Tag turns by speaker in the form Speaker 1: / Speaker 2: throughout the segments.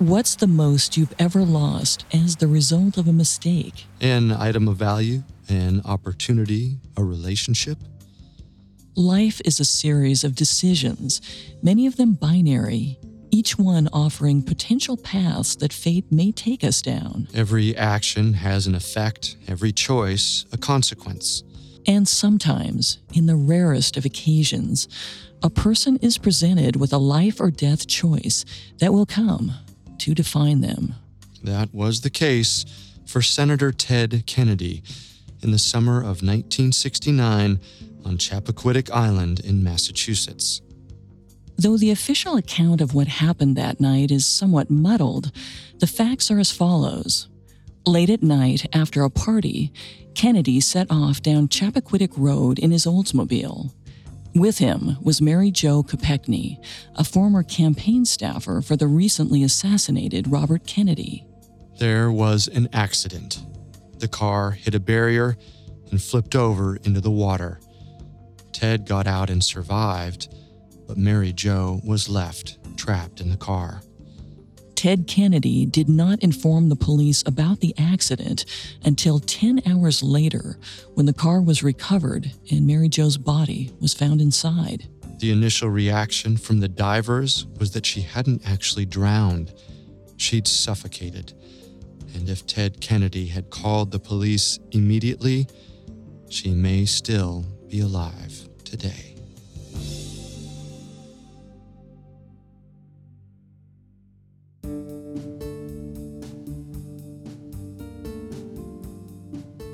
Speaker 1: What's the most you've ever lost as the result of a mistake?
Speaker 2: An item of value, an opportunity, a relationship.
Speaker 1: Life is a series of decisions, many of them binary, each one offering potential paths that fate may take us down.
Speaker 2: Every action has an effect, every choice, a consequence.
Speaker 1: And sometimes, in the rarest of occasions, a person is presented with a life or death choice that will come to define them.
Speaker 2: That was the case for Senator Ted Kennedy in the summer of 1969 on Chappaquiddick Island in Massachusetts.
Speaker 1: Though the official account of what happened that night is somewhat muddled, the facts are as follows. Late at night, after a party, Kennedy set off down Chappaquiddick Road in his Oldsmobile. With him was Mary Jo Kopechne, a former campaign staffer for the recently assassinated Robert Kennedy.
Speaker 2: There was an accident. The car hit a barrier and flipped over into the water. Ted got out and survived, but Mary Jo was left trapped in the car.
Speaker 1: Ted Kennedy did not inform the police about the accident until 10 hours later when the car was recovered and Mary Jo's body was found inside.
Speaker 2: The initial reaction from the divers was that she hadn't actually drowned, she'd suffocated. And if Ted Kennedy had called the police immediately, she may still be alive today.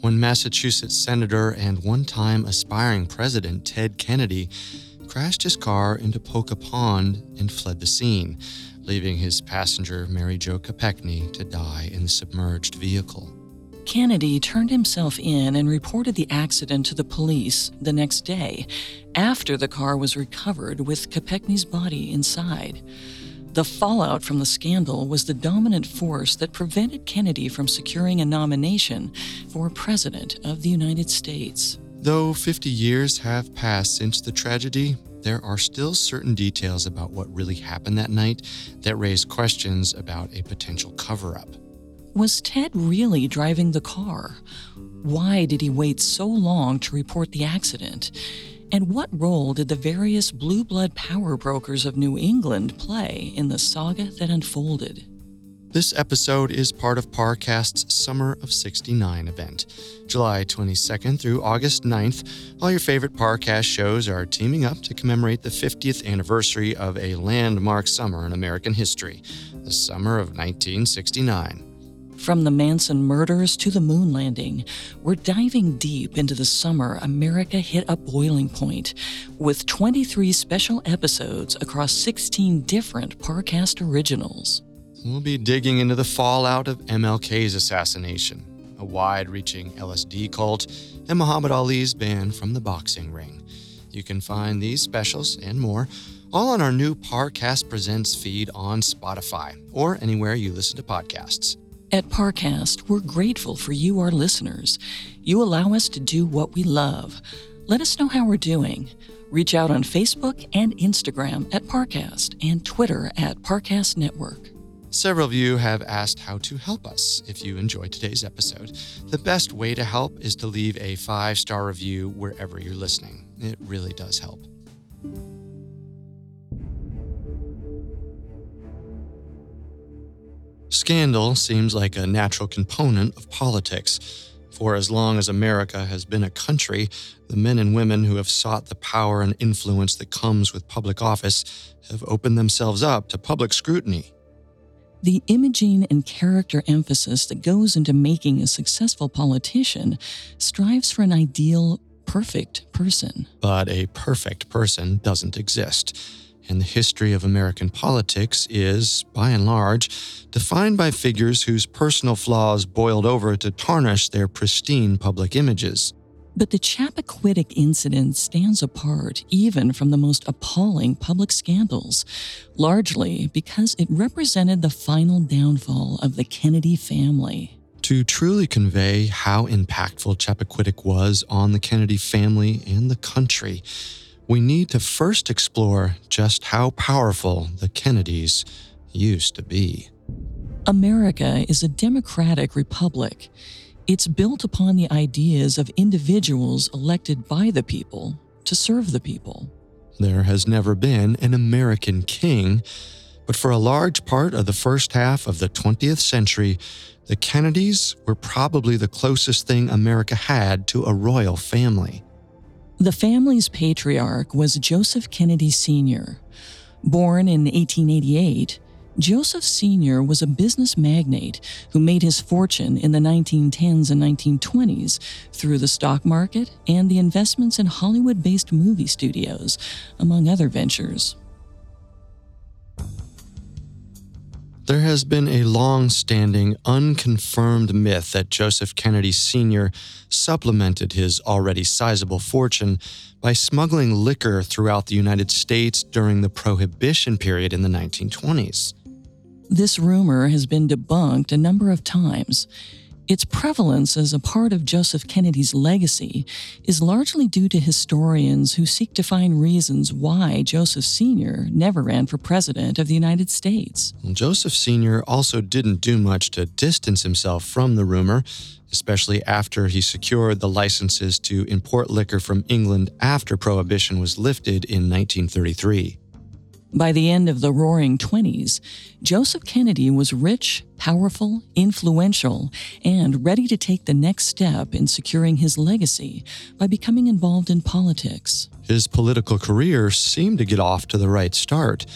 Speaker 2: when Massachusetts Senator and one time aspiring President Ted Kennedy crashed his car into Poucha Pond and fled the scene, leaving his passenger Mary Jo Kopechne to die in the submerged vehicle.
Speaker 1: Kennedy turned himself in and reported the accident to the police the next day after the car was recovered with Kopechne's body inside. The fallout from the scandal was the dominant force that prevented Kennedy from securing a nomination for President of the United States.
Speaker 2: Though 50 years have passed since the tragedy, there are still certain details about what really happened that night that raise questions about a potential cover up.
Speaker 1: Was Ted really driving the car? Why did he wait so long to report the accident? And what role did the various blue blood power brokers of New England play in the saga that unfolded?
Speaker 2: This episode is part of Parcast's Summer of 69 event. July 22nd through August 9th, all your favorite Parcast shows are teaming up to commemorate the 50th anniversary of a landmark summer in American history, the summer of 1969.
Speaker 1: From the Manson murders to the moon landing, we're diving deep into the summer America hit a boiling point with 23 special episodes across 16 different Parcast originals.
Speaker 2: We'll be digging into the fallout of MLK's assassination, a wide reaching LSD cult, and Muhammad Ali's ban from the boxing ring. You can find these specials and more all on our new Parcast Presents feed on Spotify or anywhere you listen to podcasts.
Speaker 1: At Parcast, we're grateful for you, our listeners. You allow us to do what we love. Let us know how we're doing. Reach out on Facebook and Instagram at Parcast and Twitter at Parcast Network.
Speaker 2: Several of you have asked how to help us if you enjoyed today's episode. The best way to help is to leave a five star review wherever you're listening. It really does help. Scandal seems like a natural component of politics. For as long as America has been a country, the men and women who have sought the power and influence that comes with public office have opened themselves up to public scrutiny.
Speaker 1: The imaging and character emphasis that goes into making a successful politician strives for an ideal, perfect person.
Speaker 2: But a perfect person doesn't exist. And the history of American politics is, by and large, defined by figures whose personal flaws boiled over to tarnish their pristine public images.
Speaker 1: But the Chappaquiddick incident stands apart even from the most appalling public scandals, largely because it represented the final downfall of the Kennedy family.
Speaker 2: To truly convey how impactful Chappaquiddick was on the Kennedy family and the country, we need to first explore just how powerful the Kennedys used to be.
Speaker 1: America is a democratic republic. It's built upon the ideas of individuals elected by the people to serve the people.
Speaker 2: There has never been an American king, but for a large part of the first half of the 20th century, the Kennedys were probably the closest thing America had to a royal family.
Speaker 1: The family's patriarch was Joseph Kennedy Sr. Born in 1888, Joseph Sr. was a business magnate who made his fortune in the 1910s and 1920s through the stock market and the investments in Hollywood based movie studios, among other ventures.
Speaker 2: There has been a long standing, unconfirmed myth that Joseph Kennedy Sr. supplemented his already sizable fortune by smuggling liquor throughout the United States during the Prohibition period in the 1920s.
Speaker 1: This rumor has been debunked a number of times. Its prevalence as a part of Joseph Kennedy's legacy is largely due to historians who seek to find reasons why Joseph Sr. never ran for president of the United States.
Speaker 2: Joseph Sr. also didn't do much to distance himself from the rumor, especially after he secured the licenses to import liquor from England after Prohibition was lifted in 1933.
Speaker 1: By the end of the roaring 20s, Joseph Kennedy was rich, powerful, influential, and ready to take the next step in securing his legacy by becoming involved in politics.
Speaker 2: His political career seemed to get off to the right start.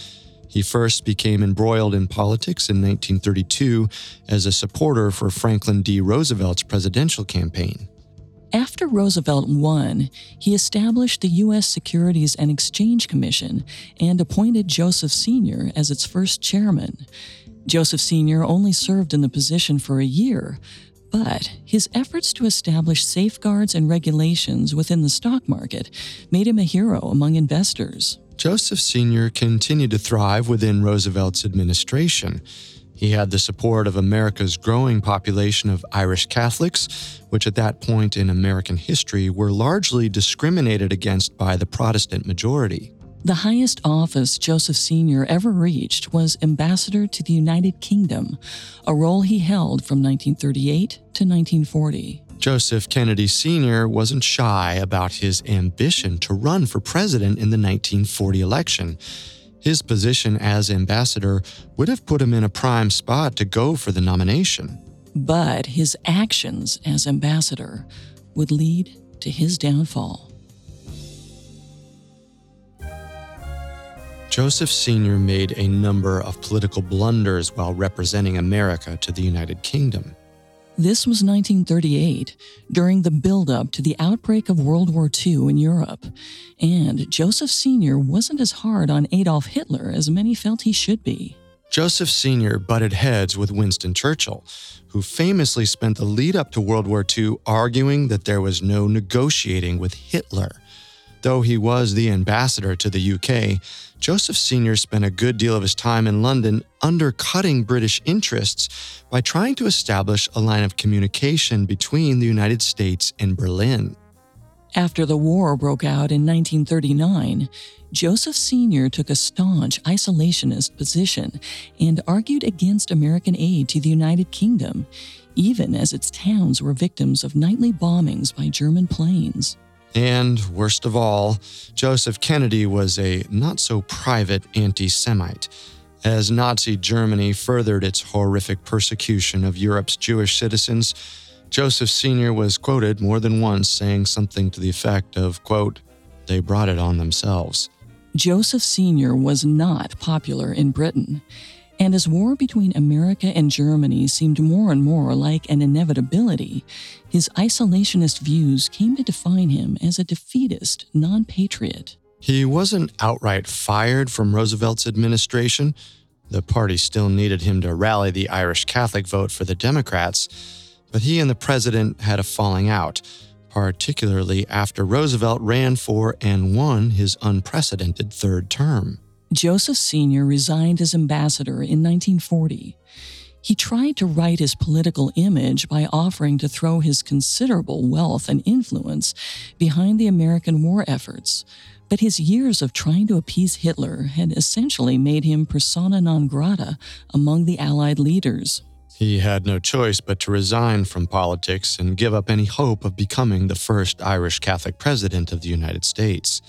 Speaker 2: He first became embroiled in politics in 1932 as a supporter for Franklin D. Roosevelt's presidential campaign.
Speaker 1: After Roosevelt won, he established the U.S. Securities and Exchange Commission and appointed Joseph Sr. as its first chairman. Joseph Sr. only served in the position for a year, but his efforts to establish safeguards and regulations within the stock market made him a hero among investors.
Speaker 2: Joseph Sr. continued to thrive within Roosevelt's administration. He had the support of America's growing population of Irish Catholics, which at that point in American history were largely discriminated against by the Protestant majority.
Speaker 1: The highest office Joseph Sr. ever reached was Ambassador to the United Kingdom, a role he held from 1938 to 1940.
Speaker 2: Joseph Kennedy Sr. wasn't shy about his ambition to run for president in the 1940 election. His position as ambassador would have put him in a prime spot to go for the nomination.
Speaker 1: But his actions as ambassador would lead to his downfall.
Speaker 2: Joseph Sr. made a number of political blunders while representing America to the United Kingdom.
Speaker 1: This was 1938, during the buildup to the outbreak of World War II in Europe, and Joseph Sr. wasn't as hard on Adolf Hitler as many felt he should be.
Speaker 2: Joseph Sr. butted heads with Winston Churchill, who famously spent the lead up to World War II arguing that there was no negotiating with Hitler. Though he was the ambassador to the UK, Joseph Sr. spent a good deal of his time in London undercutting British interests by trying to establish a line of communication between the United States and Berlin.
Speaker 1: After the war broke out in 1939, Joseph Sr. took a staunch isolationist position and argued against American aid to the United Kingdom, even as its towns were victims of nightly bombings by German planes.
Speaker 2: And worst of all, Joseph Kennedy was a not so private anti Semite. As Nazi Germany furthered its horrific persecution of Europe's Jewish citizens, Joseph Sr. was quoted more than once saying something to the effect of, quote, they brought it on themselves.
Speaker 1: Joseph Sr. was not popular in Britain, and as war between America and Germany seemed more and more like an inevitability, his isolationist views came to define him as a defeatist non patriot.
Speaker 2: He wasn't outright fired from Roosevelt's administration. The party still needed him to rally the Irish Catholic vote for the Democrats, but he and the president had a falling out particularly after Roosevelt ran for and won his unprecedented third term.
Speaker 1: Joseph Sr. resigned as ambassador in 1940. He tried to right his political image by offering to throw his considerable wealth and influence behind the American war efforts, but his years of trying to appease Hitler had essentially made him persona non grata among the Allied leaders.
Speaker 2: He had no choice but to resign from politics and give up any hope of becoming the first Irish Catholic president of the United States.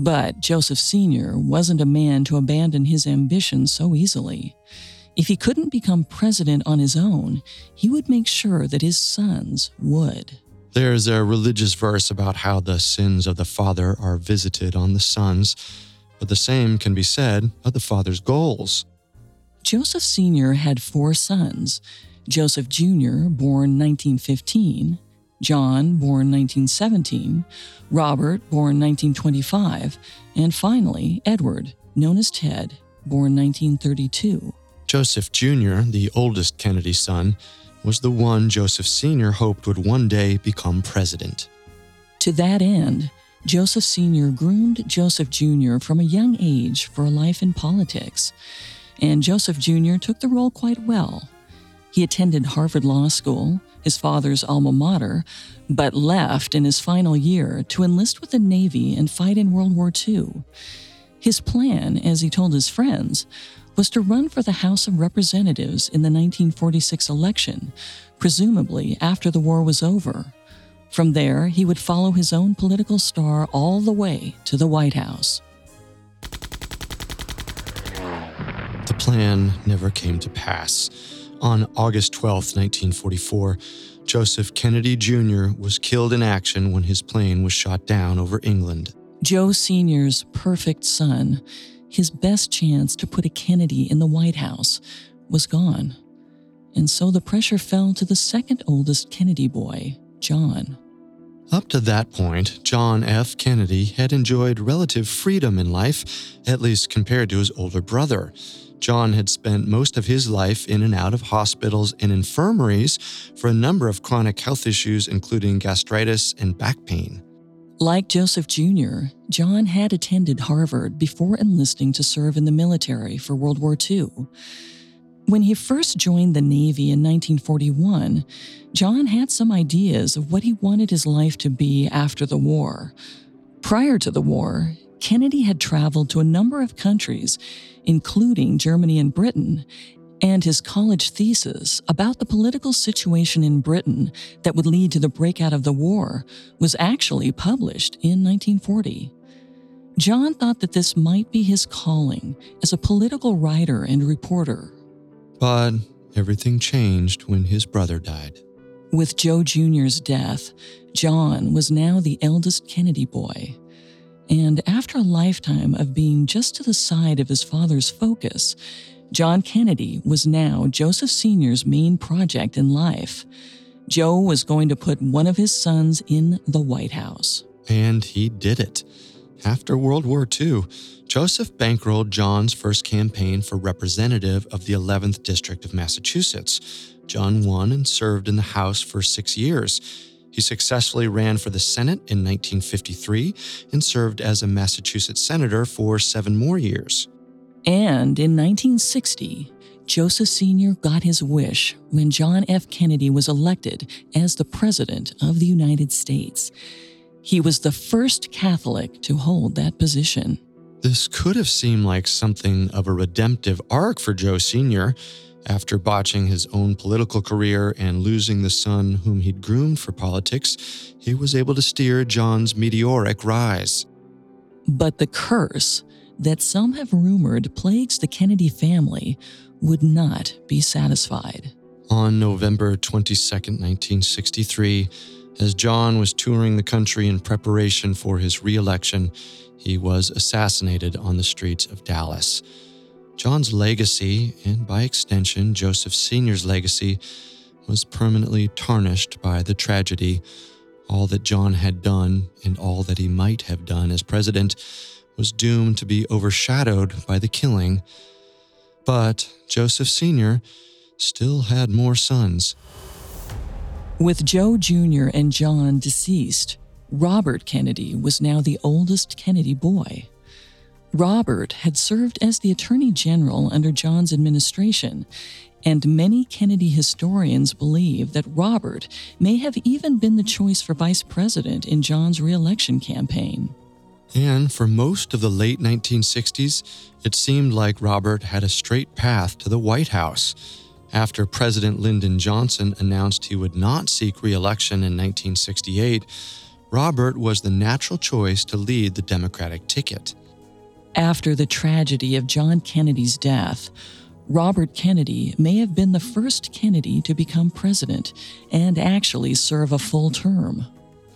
Speaker 1: But Joseph Sr. wasn't a man to abandon his ambition so easily. If he couldn't become president on his own, he would make sure that his sons would.
Speaker 2: There's a religious verse about how the sins of the father are visited on the sons, but the same can be said of the father's goals.
Speaker 1: Joseph Sr. had four sons Joseph Jr., born 1915, John, born 1917, Robert, born 1925, and finally, Edward, known as Ted, born 1932.
Speaker 2: Joseph Jr., the oldest Kennedy son, was the one Joseph Sr. hoped would one day become president.
Speaker 1: To that end, Joseph Sr. groomed Joseph Jr. from a young age for a life in politics and Joseph Jr. took the role quite well. He attended Harvard Law School, his father's alma mater, but left in his final year to enlist with the Navy and fight in World War II. His plan, as he told his friends, was to run for the House of Representatives in the 1946 election, presumably after the war was over. From there, he would follow his own political star all the way to the White House.
Speaker 2: The plan never came to pass. On August 12, 1944, Joseph Kennedy Jr. was killed in action when his plane was shot down over England.
Speaker 1: Joe Sr.'s perfect son, his best chance to put a Kennedy in the White House, was gone. And so the pressure fell to the second oldest Kennedy boy, John.
Speaker 2: Up to that point, John F. Kennedy had enjoyed relative freedom in life, at least compared to his older brother. John had spent most of his life in and out of hospitals and infirmaries for a number of chronic health issues, including gastritis and back pain.
Speaker 1: Like Joseph Jr., John had attended Harvard before enlisting to serve in the military for World War II. When he first joined the Navy in 1941, John had some ideas of what he wanted his life to be after the war. Prior to the war, Kennedy had traveled to a number of countries, including Germany and Britain, and his college thesis about the political situation in Britain that would lead to the breakout of the war was actually published in 1940. John thought that this might be his calling as a political writer and reporter.
Speaker 2: But everything changed when his brother died.
Speaker 1: With Joe Jr.'s death, John was now the eldest Kennedy boy. And after a lifetime of being just to the side of his father's focus, John Kennedy was now Joseph Sr.'s main project in life. Joe was going to put one of his sons in the White House.
Speaker 2: And he did it. After World War II, Joseph bankrolled John's first campaign for representative of the 11th District of Massachusetts. John won and served in the House for six years. He successfully ran for the Senate in 1953 and served as a Massachusetts senator for seven more years.
Speaker 1: And in 1960, Joseph Sr. got his wish when John F. Kennedy was elected as the President of the United States. He was the first Catholic to hold that position.
Speaker 2: This could have seemed like something of a redemptive arc for Joe Sr. After botching his own political career and losing the son whom he'd groomed for politics, he was able to steer John's meteoric rise.
Speaker 1: But the curse that some have rumored plagues the Kennedy family would not be satisfied.
Speaker 2: On November 22, 1963, as John was touring the country in preparation for his reelection, he was assassinated on the streets of Dallas. John's legacy, and by extension, Joseph Sr.'s legacy, was permanently tarnished by the tragedy. All that John had done and all that he might have done as president was doomed to be overshadowed by the killing. But Joseph Sr. still had more sons.
Speaker 1: With Joe Jr. and John deceased, Robert Kennedy was now the oldest Kennedy boy. Robert had served as the Attorney General under John's administration, and many Kennedy historians believe that Robert may have even been the choice for vice president in John's reelection campaign.
Speaker 2: And for most of the late 1960s, it seemed like Robert had a straight path to the White House. After President Lyndon Johnson announced he would not seek re election in 1968, Robert was the natural choice to lead the Democratic ticket.
Speaker 1: After the tragedy of John Kennedy's death, Robert Kennedy may have been the first Kennedy to become president and actually serve a full term.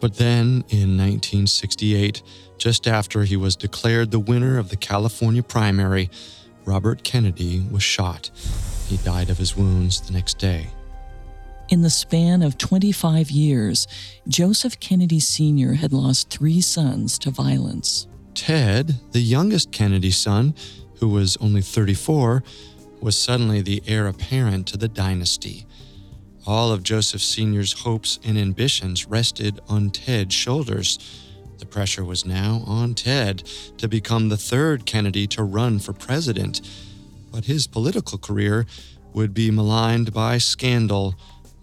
Speaker 2: But then, in 1968, just after he was declared the winner of the California primary, Robert Kennedy was shot. He died of his wounds the next day.
Speaker 1: In the span of 25 years, Joseph Kennedy Sr. had lost three sons to violence.
Speaker 2: Ted, the youngest Kennedy son, who was only 34, was suddenly the heir apparent to the dynasty. All of Joseph Sr.'s hopes and ambitions rested on Ted's shoulders. The pressure was now on Ted to become the third Kennedy to run for president. But his political career would be maligned by scandal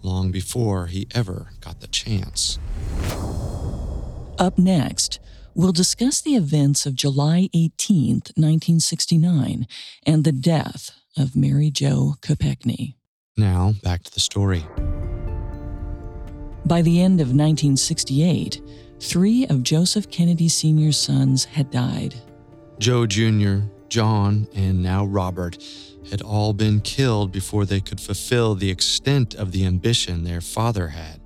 Speaker 2: long before he ever got the chance.
Speaker 1: Up next, we'll discuss the events of July 18, 1969, and the death of Mary Jo Kopechne.
Speaker 2: Now, back to the story.
Speaker 1: By the end of 1968, three of Joseph Kennedy Sr.'s sons had died.
Speaker 2: Joe Jr., John, and now Robert had all been killed before they could fulfill the extent of the ambition their father had.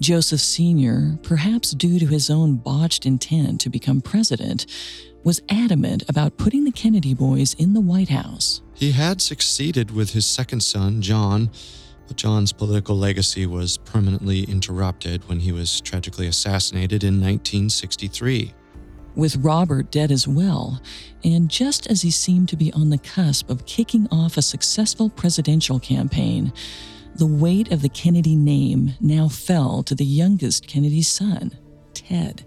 Speaker 1: Joseph Sr., perhaps due to his own botched intent to become president, was adamant about putting the Kennedy boys in the White House.
Speaker 2: He had succeeded with his second son, John, but John's political legacy was permanently interrupted when he was tragically assassinated in 1963.
Speaker 1: With Robert dead as well, and just as he seemed to be on the cusp of kicking off a successful presidential campaign, the weight of the Kennedy name now fell to the youngest Kennedy son, Ted.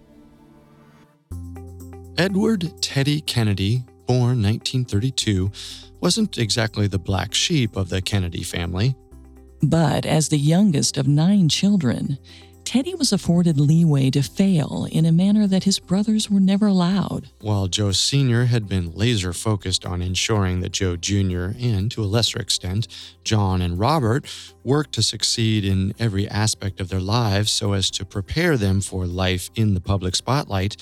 Speaker 2: Edward Teddy Kennedy, born 1932, wasn't exactly the black sheep of the Kennedy family.
Speaker 1: But as the youngest of nine children, Teddy was afforded leeway to fail in a manner that his brothers were never allowed.
Speaker 2: While Joe Sr. had been laser focused on ensuring that Joe Jr. and, to a lesser extent, John and Robert worked to succeed in every aspect of their lives so as to prepare them for life in the public spotlight,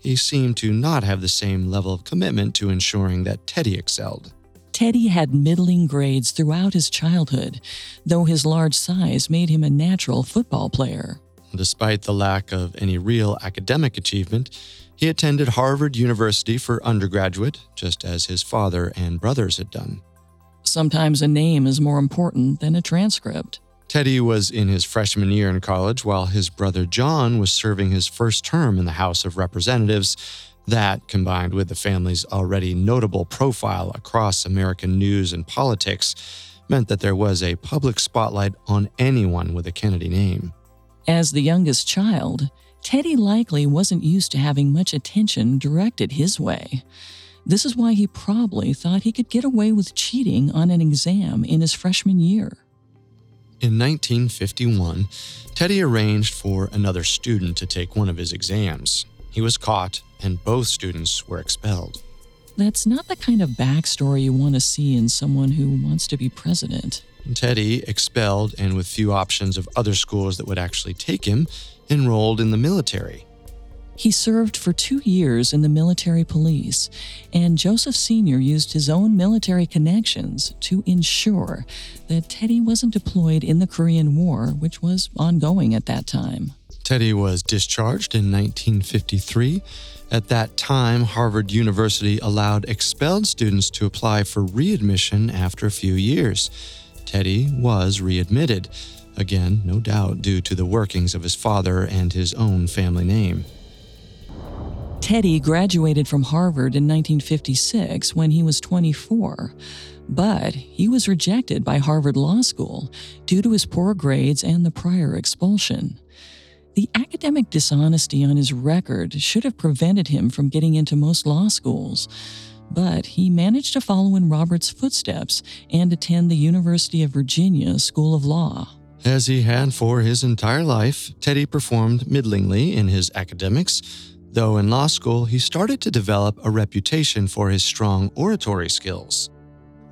Speaker 2: he seemed to not have the same level of commitment to ensuring that Teddy excelled.
Speaker 1: Teddy had middling grades throughout his childhood, though his large size made him a natural football player.
Speaker 2: Despite the lack of any real academic achievement, he attended Harvard University for undergraduate, just as his father and brothers had done.
Speaker 1: Sometimes a name is more important than a transcript.
Speaker 2: Teddy was in his freshman year in college while his brother John was serving his first term in the House of Representatives that, combined with the family's already notable profile across American news and politics, meant that there was a public spotlight on anyone with a Kennedy name.
Speaker 1: As the youngest child, Teddy likely wasn't used to having much attention directed his way. This is why he probably thought he could get away with cheating on an exam in his freshman year.
Speaker 2: In 1951, Teddy arranged for another student to take one of his exams. He was caught, and both students were expelled.
Speaker 1: That's not the kind of backstory you want to see in someone who wants to be president.
Speaker 2: Teddy, expelled and with few options of other schools that would actually take him, enrolled in the military.
Speaker 1: He served for two years in the military police, and Joseph Sr. used his own military connections to ensure that Teddy wasn't deployed in the Korean War, which was ongoing at that time.
Speaker 2: Teddy was discharged in 1953. At that time, Harvard University allowed expelled students to apply for readmission after a few years. Teddy was readmitted, again, no doubt due to the workings of his father and his own family name.
Speaker 1: Teddy graduated from Harvard in 1956 when he was 24, but he was rejected by Harvard Law School due to his poor grades and the prior expulsion. The academic dishonesty on his record should have prevented him from getting into most law schools, but he managed to follow in Robert's footsteps and attend the University of Virginia School of Law.
Speaker 2: As he had for his entire life, Teddy performed middlingly in his academics, though in law school he started to develop a reputation for his strong oratory skills.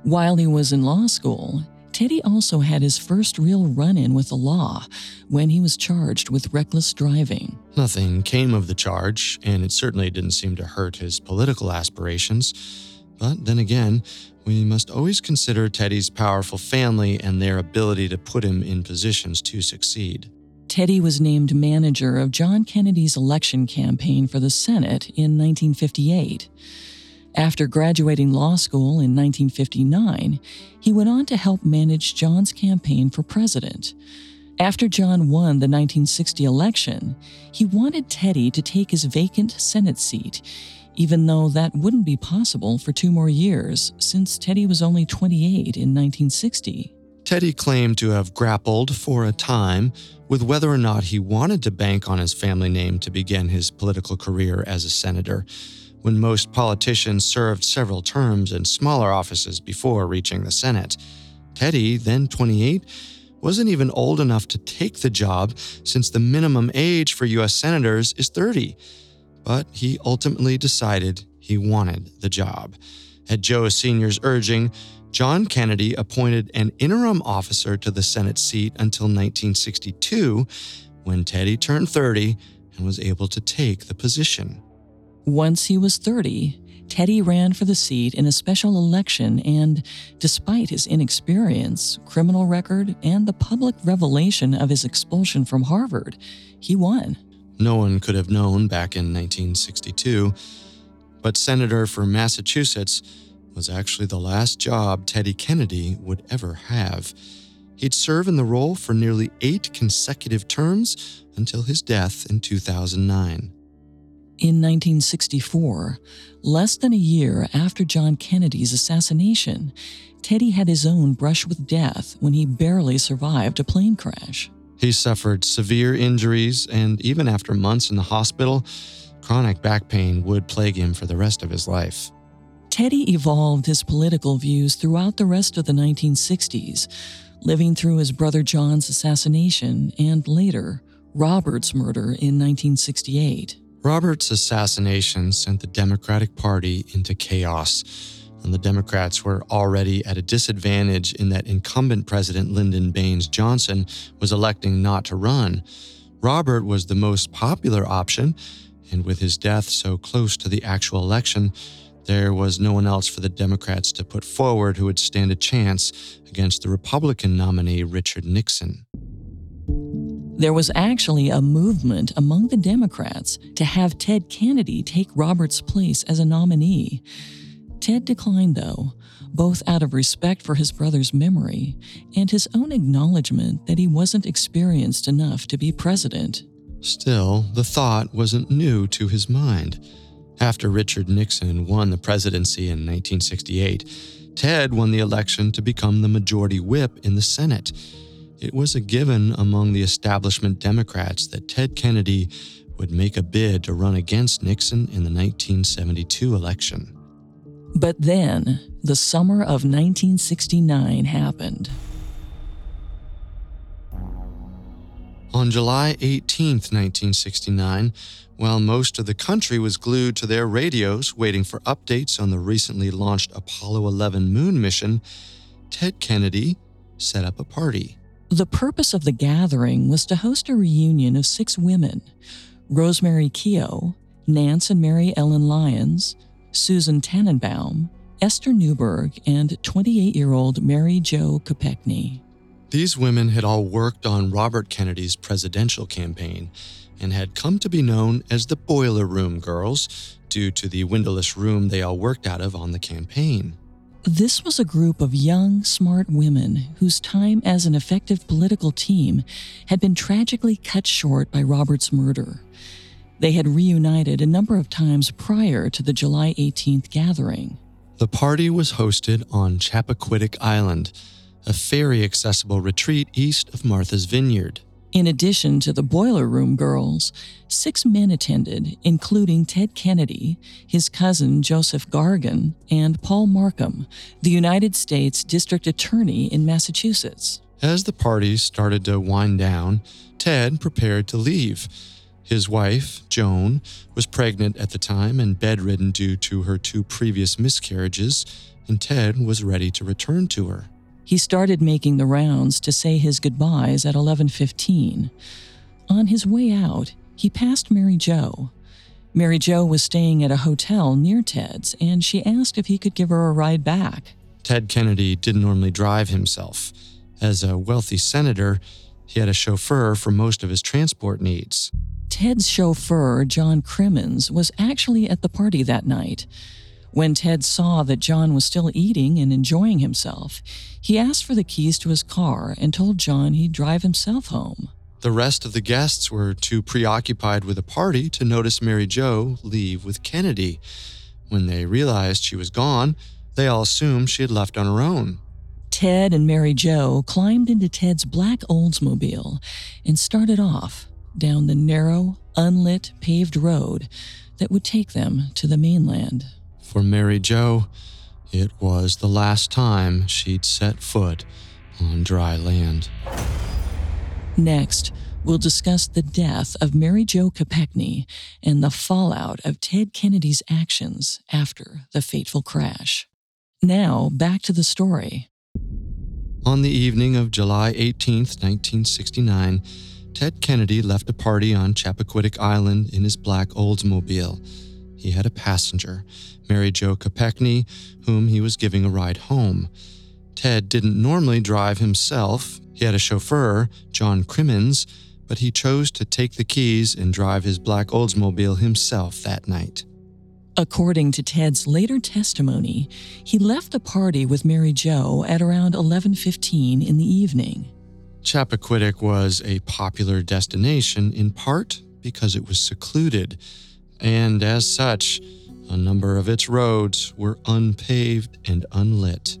Speaker 1: While he was in law school, Teddy also had his first real run in with the law when he was charged with reckless driving.
Speaker 2: Nothing came of the charge, and it certainly didn't seem to hurt his political aspirations. But then again, we must always consider Teddy's powerful family and their ability to put him in positions to succeed.
Speaker 1: Teddy was named manager of John Kennedy's election campaign for the Senate in 1958. After graduating law school in 1959, he went on to help manage John's campaign for president. After John won the 1960 election, he wanted Teddy to take his vacant Senate seat, even though that wouldn't be possible for two more years, since Teddy was only 28 in 1960.
Speaker 2: Teddy claimed to have grappled for a time with whether or not he wanted to bank on his family name to begin his political career as a senator when most politicians served several terms in smaller offices before reaching the Senate. Teddy, then 28, wasn't even old enough to take the job since the minimum age for U.S. senators is 30. But he ultimately decided he wanted the job. At Joe Sr.'s urging, John Kennedy appointed an interim officer to the Senate seat until 1962, when Teddy turned 30 and was able to take the position.
Speaker 1: Once he was 30, Teddy ran for the seat in a special election, and despite his inexperience, criminal record, and the public revelation of his expulsion from Harvard, he won.
Speaker 2: No one could have known back in 1962, but senator for Massachusetts was actually the last job Teddy Kennedy would ever have. He'd serve in the role for nearly eight consecutive terms until his death in 2009.
Speaker 1: In 1964, less than a year after John Kennedy's assassination, Teddy had his own brush with death when he barely survived a plane crash.
Speaker 2: He suffered severe injuries, and even after months in the hospital, chronic back pain would plague him for the rest of his life.
Speaker 1: Teddy evolved his political views throughout the rest of the 1960s, living through his brother John's assassination and later, Robert's murder in 1968.
Speaker 2: Robert's assassination sent the Democratic Party into chaos, and the Democrats were already at a disadvantage in that incumbent President Lyndon Baines Johnson was electing not to run. Robert was the most popular option, and with his death so close to the actual election, there was no one else for the Democrats to put forward who would stand a chance against the Republican nominee Richard Nixon.
Speaker 1: There was actually a movement among the Democrats to have Ted Kennedy take Robert's place as a nominee. Ted declined, though, both out of respect for his brother's memory and his own acknowledgement that he wasn't experienced enough to be president.
Speaker 2: Still, the thought wasn't new to his mind. After Richard Nixon won the presidency in 1968, Ted won the election to become the majority whip in the Senate it was a given among the establishment Democrats that Ted Kennedy would make a bid to run against Nixon in the 1972 election.
Speaker 1: But then, the summer of 1969 happened.
Speaker 2: On July 18, 1969, while most of the country was glued to their radios waiting for updates on the recently launched Apollo 11 moon mission, Ted Kennedy set up a party.
Speaker 1: The purpose of the gathering was to host a reunion of six women Rosemary Keogh, Nance and Mary Ellen Lyons, Susan Tannenbaum, Esther Newberg, and 28 year old Mary Jo Kopechne.
Speaker 2: These women had all worked on Robert Kennedy's presidential campaign and had come to be known as the Boiler Room Girls due to the windowless room they all worked out of on the campaign.
Speaker 1: This was a group of young, smart women whose time as an effective political team had been tragically cut short by Robert's murder. They had reunited a number of times prior to the July 18th gathering.
Speaker 2: The party was hosted on Chappaquiddick Island, a ferry accessible retreat east of Martha's Vineyard.
Speaker 1: In addition to the Boiler Room girls, six men attended, including Ted Kennedy, his cousin Joseph Gargan, and Paul Markham, the United States District Attorney in Massachusetts.
Speaker 2: As the party started to wind down, Ted prepared to leave. His wife, Joan, was pregnant at the time and bedridden due to her two previous miscarriages, and Ted was ready to return to her.
Speaker 1: He started making the rounds to say his goodbyes at 11:15. On his way out, he passed Mary Jo. Mary Jo was staying at a hotel near Ted's and she asked if he could give her a ride back.
Speaker 2: Ted Kennedy didn't normally drive himself. As a wealthy senator, he had a chauffeur for most of his transport needs.
Speaker 1: Ted's chauffeur, John Crimmins, was actually at the party that night. When Ted saw that John was still eating and enjoying himself, he asked for the keys to his car and told John he'd drive himself home.
Speaker 2: The rest of the guests were too preoccupied with the party to notice Mary Jo leave with Kennedy. When they realized she was gone, they all assumed she had left on her own.
Speaker 1: Ted and Mary Jo climbed into Ted's black Oldsmobile and started off down the narrow, unlit, paved road that would take them to the mainland.
Speaker 2: For Mary Jo, it was the last time she'd set foot on dry land.
Speaker 1: Next, we'll discuss the death of Mary Jo Kopechne and the fallout of Ted Kennedy's actions after the fateful crash. Now, back to the story.
Speaker 2: On the evening of July 18, 1969, Ted Kennedy left a party on Chappaquiddick Island in his black Oldsmobile he had a passenger, Mary Jo Kopechne, whom he was giving a ride home. Ted didn't normally drive himself. He had a chauffeur, John Crimmins, but he chose to take the keys and drive his black Oldsmobile himself that night.
Speaker 1: According to Ted's later testimony, he left the party with Mary Jo at around 11:15 in the evening.
Speaker 2: Chappaquiddick was a popular destination in part because it was secluded and as such, a number of its roads were unpaved and unlit.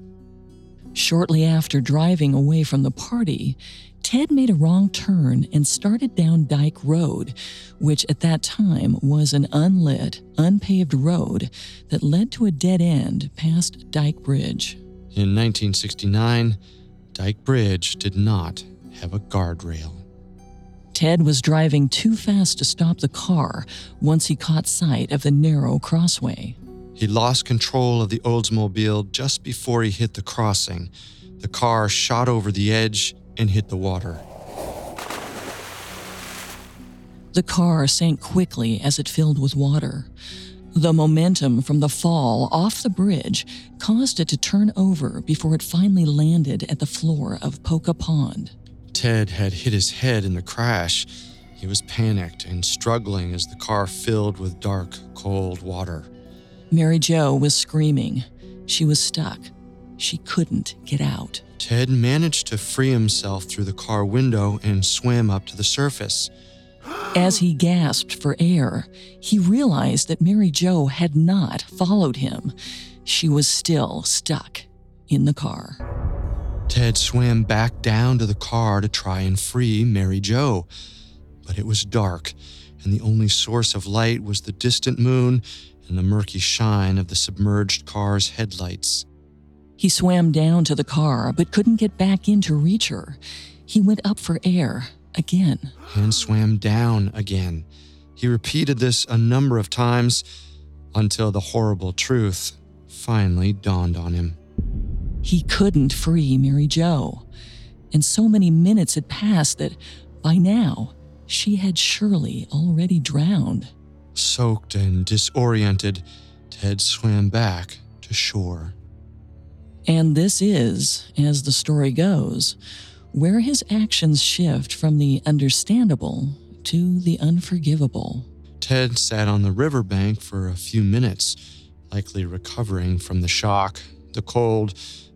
Speaker 1: Shortly after driving away from the party, Ted made a wrong turn and started down Dyke Road, which at that time was an unlit, unpaved road that led to a dead end past Dyke Bridge.
Speaker 2: In 1969, Dyke Bridge did not have a guardrail.
Speaker 1: Ted was driving too fast to stop the car once he caught sight of the narrow crossway.
Speaker 2: He lost control of the Oldsmobile just before he hit the crossing. The car shot over the edge and hit the water.
Speaker 1: The car sank quickly as it filled with water. The momentum from the fall off the bridge caused it to turn over before it finally landed at the floor of Poucha Pond.
Speaker 2: Ted had hit his head in the crash. He was panicked and struggling as the car filled with dark, cold water.
Speaker 1: Mary Jo was screaming. She was stuck. She couldn't get out.
Speaker 2: Ted managed to free himself through the car window and swam up to the surface.
Speaker 1: As he gasped for air, he realized that Mary Jo had not followed him. She was still stuck in the car.
Speaker 2: Ted swam back down to the car to try and free Mary Jo. But it was dark, and the only source of light was the distant moon and the murky shine of the submerged car's headlights.
Speaker 1: He swam down to the car but couldn't get back in to reach her. He went up for air again
Speaker 2: and swam down again. He repeated this a number of times until the horrible truth finally dawned on him.
Speaker 1: He couldn't free Mary Jo. And so many minutes had passed that by now she had surely already drowned.
Speaker 2: Soaked and disoriented, Ted swam back to shore.
Speaker 1: And this is, as the story goes, where his actions shift from the understandable to the unforgivable.
Speaker 2: Ted sat on the riverbank for a few minutes, likely recovering from the shock, the cold,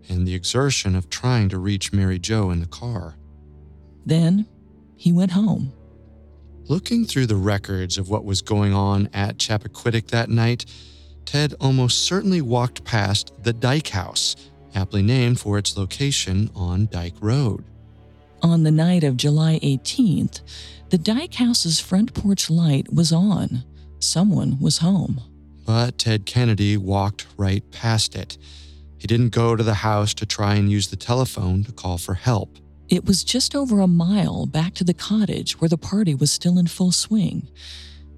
Speaker 2: and the exertion of trying to reach Mary Jo in the car.
Speaker 1: Then he went home.
Speaker 2: Looking through the records of what was going on at Chappaquiddick that night, Ted almost certainly walked past the Dike House, aptly named for its location on Dike Road.
Speaker 1: On the night of July 18th, the Dike House's front porch light was on. Someone was home.
Speaker 2: But Ted Kennedy walked right past it. He didn't go to the house to try and use the telephone to call for help.
Speaker 1: It was just over a mile back to the cottage where the party was still in full swing.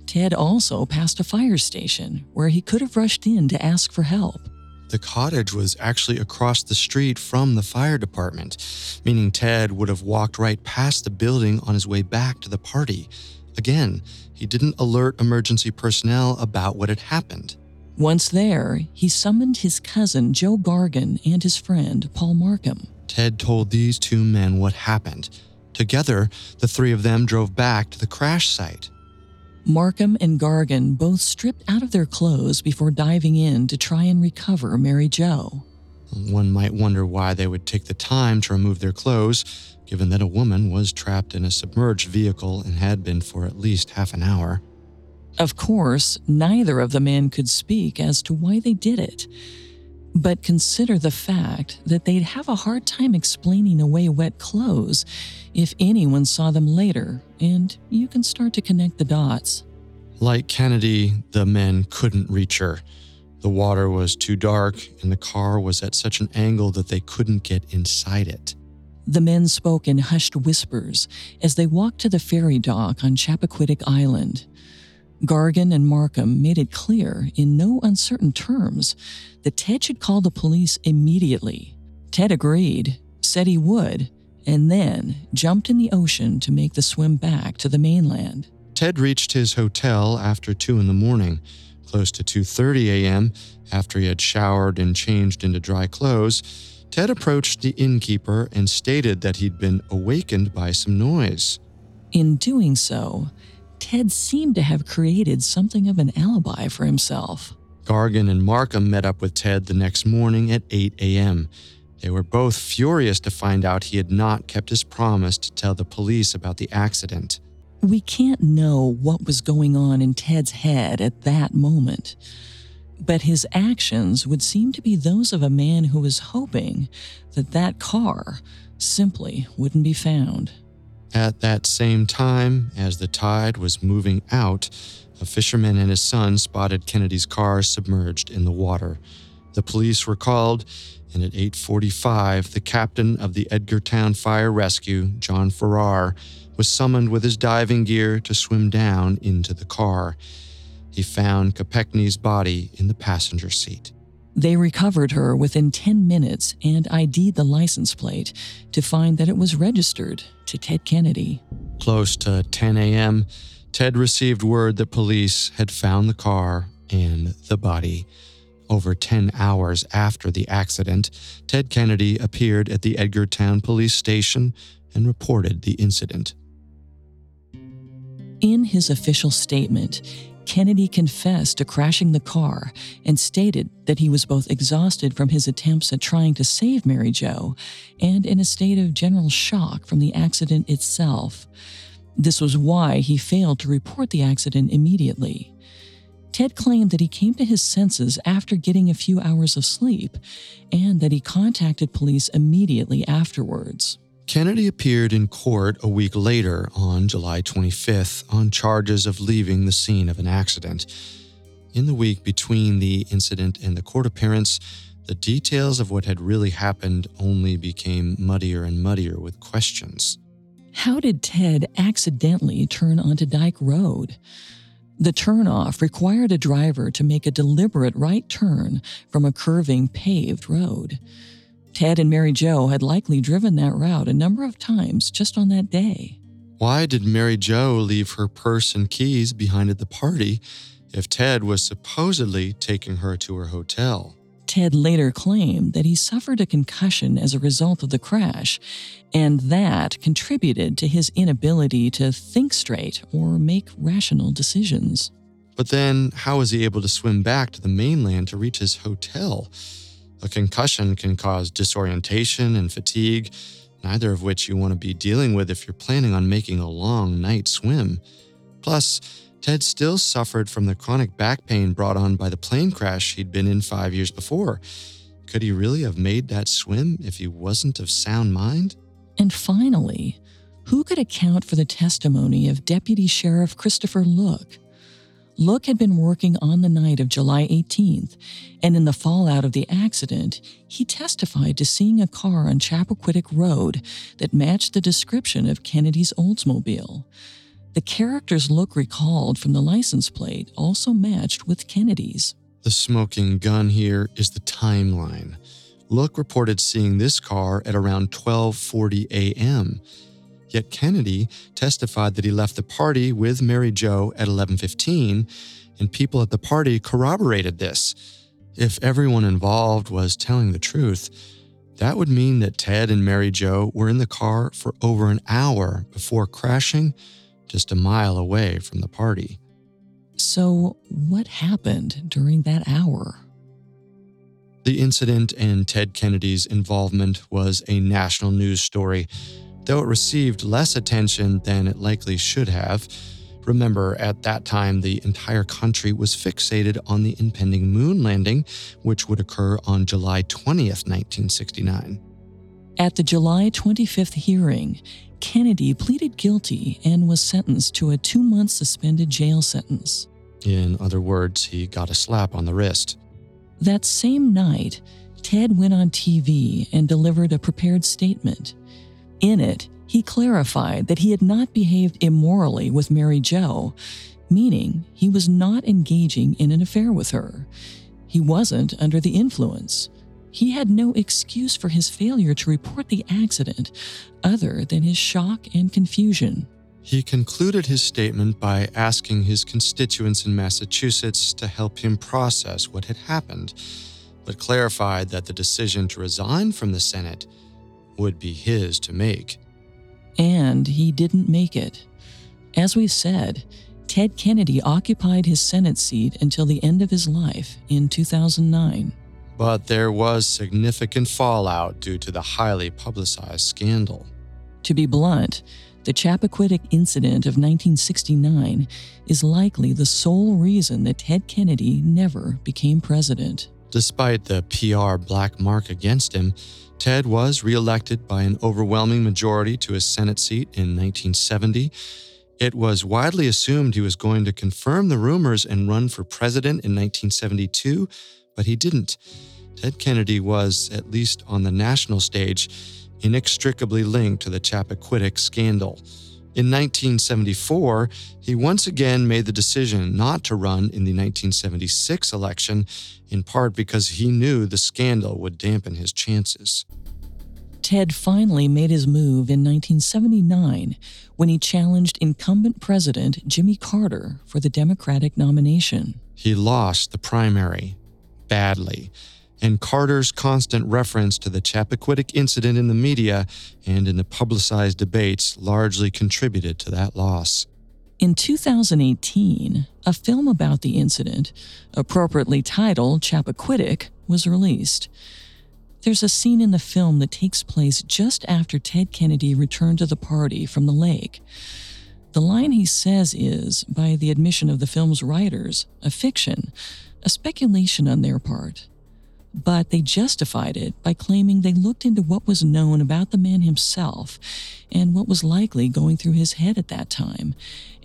Speaker 1: Ted also passed a fire station where he could have rushed in to ask for help.
Speaker 2: The cottage was actually across the street from the fire department, meaning Ted would have walked right past the building on his way back to the party. Again, he didn't alert emergency personnel about what had happened.
Speaker 1: Once there, he summoned his cousin Joe Gargan and his friend Paul Markham.
Speaker 2: Ted told these two men what happened. Together, the three of them drove back to the crash site.
Speaker 1: Markham and Gargan both stripped out of their clothes before diving in to try and recover Mary Jo.
Speaker 2: One might wonder why they would take the time to remove their clothes, given that a woman was trapped in a submerged vehicle and had been for at least half an hour.
Speaker 1: Of course, neither of the men could speak as to why they did it. But consider the fact that they'd have a hard time explaining away wet clothes if anyone saw them later, and you can start to connect the dots.
Speaker 2: Like Kennedy, the men couldn't reach her. The water was too dark, and the car was at such an angle that they couldn't get inside it.
Speaker 1: The men spoke in hushed whispers as they walked to the ferry dock on Chappaquiddick Island. Gargan and Markham made it clear, in no uncertain terms, that Ted should call the police immediately. Ted agreed, said he would, and then jumped in the ocean to make the swim back to the mainland.
Speaker 2: Ted reached his hotel after 2 in the morning. Close to 2:30 a.m., after he had showered and changed into dry clothes, Ted approached the innkeeper and stated that he'd been awakened by some noise.
Speaker 1: In doing so, Ted seemed to have created something of an alibi for himself.
Speaker 2: Gargan and Markham met up with Ted the next morning at 8 a.m. They were both furious to find out he had not kept his promise to tell the police about the accident.
Speaker 1: We can't know what was going on in Ted's head at that moment, but his actions would seem to be those of a man who was hoping that that car simply wouldn't be found.
Speaker 2: At that same time, as the tide was moving out, a fisherman and his son spotted Kennedy's car submerged in the water. The police were called, and at 8:45, the captain of the Edgartown Fire Rescue, John Farrar, was summoned with his diving gear to swim down into the car. He found Kopechne's body in the passenger seat.
Speaker 1: They recovered her within 10 minutes and ID'd the license plate to find that it was registered to Ted Kennedy.
Speaker 2: Close to 10 a.m., Ted received word that police had found the car and the body. Over 10 hours after the accident, Ted Kennedy appeared at the Edgartown police station and reported the incident.
Speaker 1: In his official statement, Kennedy confessed to crashing the car and stated that he was both exhausted from his attempts at trying to save Mary Jo and in a state of general shock from the accident itself. This was why he failed to report the accident immediately. Ted claimed that he came to his senses after getting a few hours of sleep and that he contacted police immediately afterwards.
Speaker 2: Kennedy appeared in court a week later on July 25th on charges of leaving the scene of an accident. In the week between the incident and the court appearance, the details of what had really happened only became muddier and muddier with questions.
Speaker 1: How did Ted accidentally turn onto Dike Road? The turnoff required a driver to make a deliberate right turn from a curving paved road. Ted and Mary Jo had likely driven that route a number of times just on that day.
Speaker 2: Why did Mary Jo leave her purse and keys behind at the party if Ted was supposedly taking her to her hotel?
Speaker 1: Ted later claimed that he suffered a concussion as a result of the crash, and that contributed to his inability to think straight or make rational decisions.
Speaker 2: But then, how was he able to swim back to the mainland to reach his hotel? A concussion can cause disorientation and fatigue, neither of which you want to be dealing with if you're planning on making a long night swim. Plus, Ted still suffered from the chronic back pain brought on by the plane crash he'd been in five years before. Could he really have made that swim if he wasn't of sound mind?
Speaker 1: And finally, who could account for the testimony of Deputy Sheriff Christopher Look? Look had been working on the night of July 18th, and in the fallout of the accident, he testified to seeing a car on Chappaquiddick Road that matched the description of Kennedy's Oldsmobile. The character's look recalled from the license plate also matched with Kennedy's.
Speaker 2: The smoking gun here is the timeline. Look reported seeing this car at around 12:40 a.m. Yet Kennedy testified that he left the party with Mary Jo at 11:15, and people at the party corroborated this. If everyone involved was telling the truth, that would mean that Ted and Mary Jo were in the car for over an hour before crashing just a mile away from the party.
Speaker 1: So, what happened during that hour?
Speaker 2: The incident and Ted Kennedy's involvement was a national news story, though it received less attention than it likely should have. Remember, at that time, the entire country was fixated on the impending moon landing, which would occur on July 20th, 1969.
Speaker 1: At the July 25th hearing, Kennedy pleaded guilty and was sentenced to a two month suspended jail sentence.
Speaker 2: In other words, he got a slap on the wrist.
Speaker 1: That same night, Ted went on TV and delivered a prepared statement. In it, he clarified that he had not behaved immorally with Mary Jo, meaning he was not engaging in an affair with her. He wasn't under the influence. He had no excuse for his failure to report the accident other than his shock and confusion.
Speaker 2: He concluded his statement by asking his constituents in Massachusetts to help him process what had happened, but clarified that the decision to resign from the Senate would be his to make.
Speaker 1: And he didn't make it. As we've said, Ted Kennedy occupied his Senate seat until the end of his life in 2009.
Speaker 2: But there was significant fallout due to the highly publicized scandal.
Speaker 1: To be blunt, the Chappaquiddick incident of 1969 is likely the sole reason that Ted Kennedy never became president.
Speaker 2: Despite the PR black mark against him, Ted was reelected by an overwhelming majority to his Senate seat in 1970. It was widely assumed he was going to confirm the rumors and run for president in 1972, but he didn't. Ted Kennedy was, at least on the national stage, inextricably linked to the Chappaquiddick scandal. In 1974, he once again made the decision not to run in the 1976 election, in part because he knew the scandal would dampen his chances.
Speaker 1: Ted finally made his move in 1979 when he challenged incumbent President Jimmy Carter for the Democratic nomination.
Speaker 2: He lost the primary badly, and Carter's constant reference to the Chappaquiddick incident in the media and in the publicized debates largely contributed to that loss.
Speaker 1: In 2018, a film about the incident, appropriately titled Chappaquiddick, was released. There's a scene in the film that takes place just after Ted Kennedy returned to the party from the lake. The line he says is, by the admission of the film's writers, a fiction, a speculation on their part. But they justified it by claiming they looked into what was known about the man himself and what was likely going through his head at that time,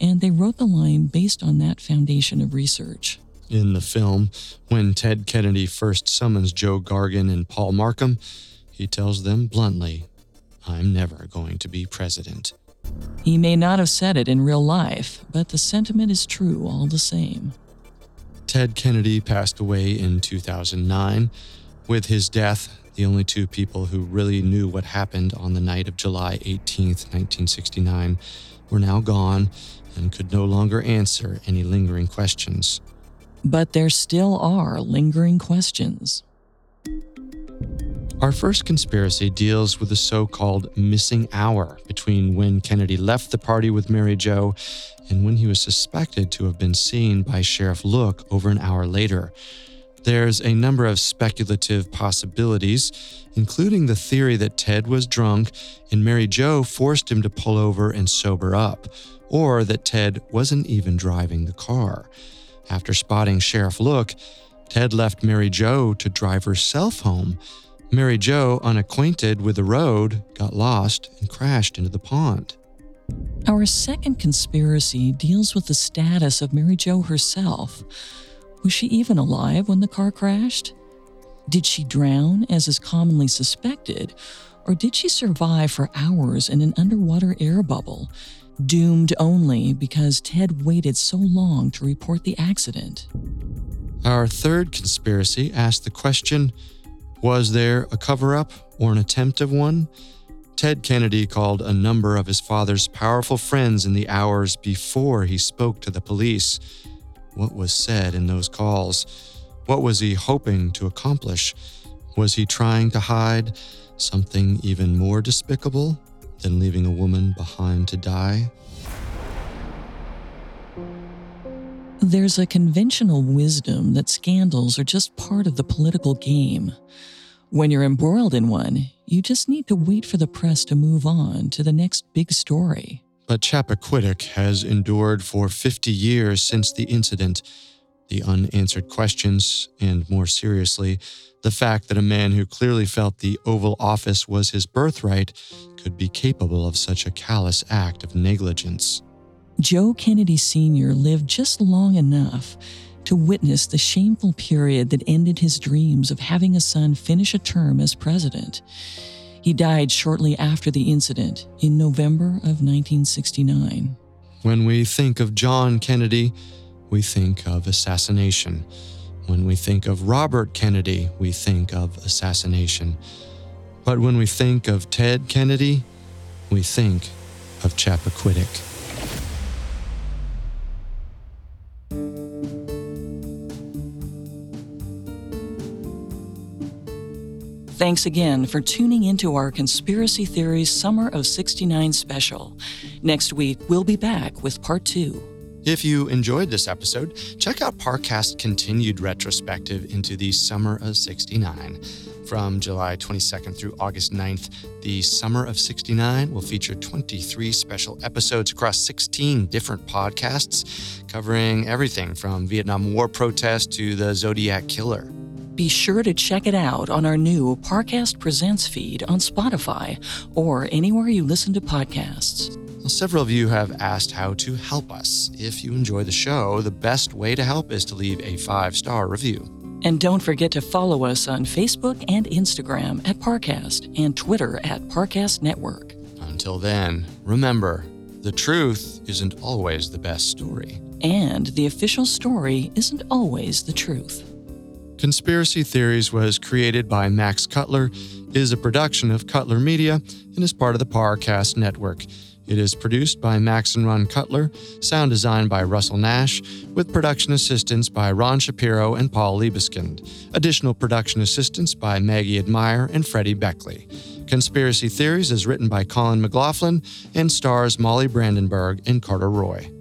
Speaker 1: and they wrote the line based on that foundation of research.
Speaker 2: In the film, when Ted Kennedy first summons Joe Gargan and Paul Markham, he tells them bluntly, I'm never going to be president.
Speaker 1: He may not have said it in real life, but the sentiment is true all the same.
Speaker 2: Ted Kennedy passed away in 2009. With his death, the only two people who really knew what happened on the night of July 18, 1969, were now gone and could no longer answer any lingering questions.
Speaker 1: But there still are lingering questions.
Speaker 2: Our first conspiracy deals with the so called missing hour between when Kennedy left the party with Mary Jo and when he was suspected to have been seen by Sheriff Look over an hour later. There's a number of speculative possibilities, including the theory that Ted was drunk and Mary Jo forced him to pull over and sober up, or that Ted wasn't even driving the car. After spotting Sheriff Look, Ted left Mary Jo to drive herself home Mary Jo, unacquainted with the road, got lost and crashed into the pond.
Speaker 1: Our second conspiracy deals with the status of Mary Jo herself. Was she even alive when the car crashed? Did she drown, as is commonly suspected, or did she survive for hours in an underwater air bubble, doomed only because Ted waited so long to report the accident?
Speaker 2: Our third conspiracy asked the question was there a cover up or an attempt of one? Ted Kennedy called a number of his father's powerful friends in the hours before he spoke to the police. What was said in those calls? What was he hoping to accomplish? Was he trying to hide something even more despicable than leaving a woman behind to die?
Speaker 1: There's a conventional wisdom that scandals are just part of the political game. When you're embroiled in one, you just need to wait for the press to move on to the next big story.
Speaker 2: But Chappaquiddick has endured for 50 years since the incident. The unanswered questions, and more seriously, the fact that a man who clearly felt the Oval Office was his birthright could be capable of such a callous act of negligence.
Speaker 1: Joe Kennedy Sr. lived just long enough to witness the shameful period that ended his dreams of having a son finish a term as president. He died shortly after the incident in November of 1969.
Speaker 2: When we think of John Kennedy, we think of assassination. When we think of Robert Kennedy, we think of assassination. But when we think of Ted Kennedy, we think of Chappaquiddick.
Speaker 1: Thanks again for tuning into our Conspiracy Theories Summer of 69 special. Next week, we'll be back with part two.
Speaker 2: If you enjoyed this episode, check out Parcast continued retrospective into the summer of 69. From July 22nd through August 9th, the Summer of 69 will feature 23 special episodes across 16 different podcasts, covering everything from Vietnam War protests to the Zodiac Killer.
Speaker 1: Be sure to check it out on our new Parcast Presents feed on Spotify or anywhere you listen to podcasts.
Speaker 2: Well, several of you have asked how to help us. If you enjoy the show, the best way to help is to leave a five star review.
Speaker 1: And don't forget to follow us on Facebook and Instagram at Parcast and Twitter at Parcast Network.
Speaker 2: Until then, remember the truth isn't always the best story.
Speaker 1: And the official story isn't always the truth.
Speaker 2: Conspiracy Theories was created by Max Cutler, is a production of Cutler Media, and is part of the Parcast Network. It is produced by Max and Ron Cutler, sound design by Russell Nash, with production assistance by Ron Shapiro and Paul Liebeskind. Additional production assistance by Maggie Admire and Freddie Beckley. Conspiracy Theories is written by Colin McLaughlin and stars Molly Brandenburg and Carter Roy.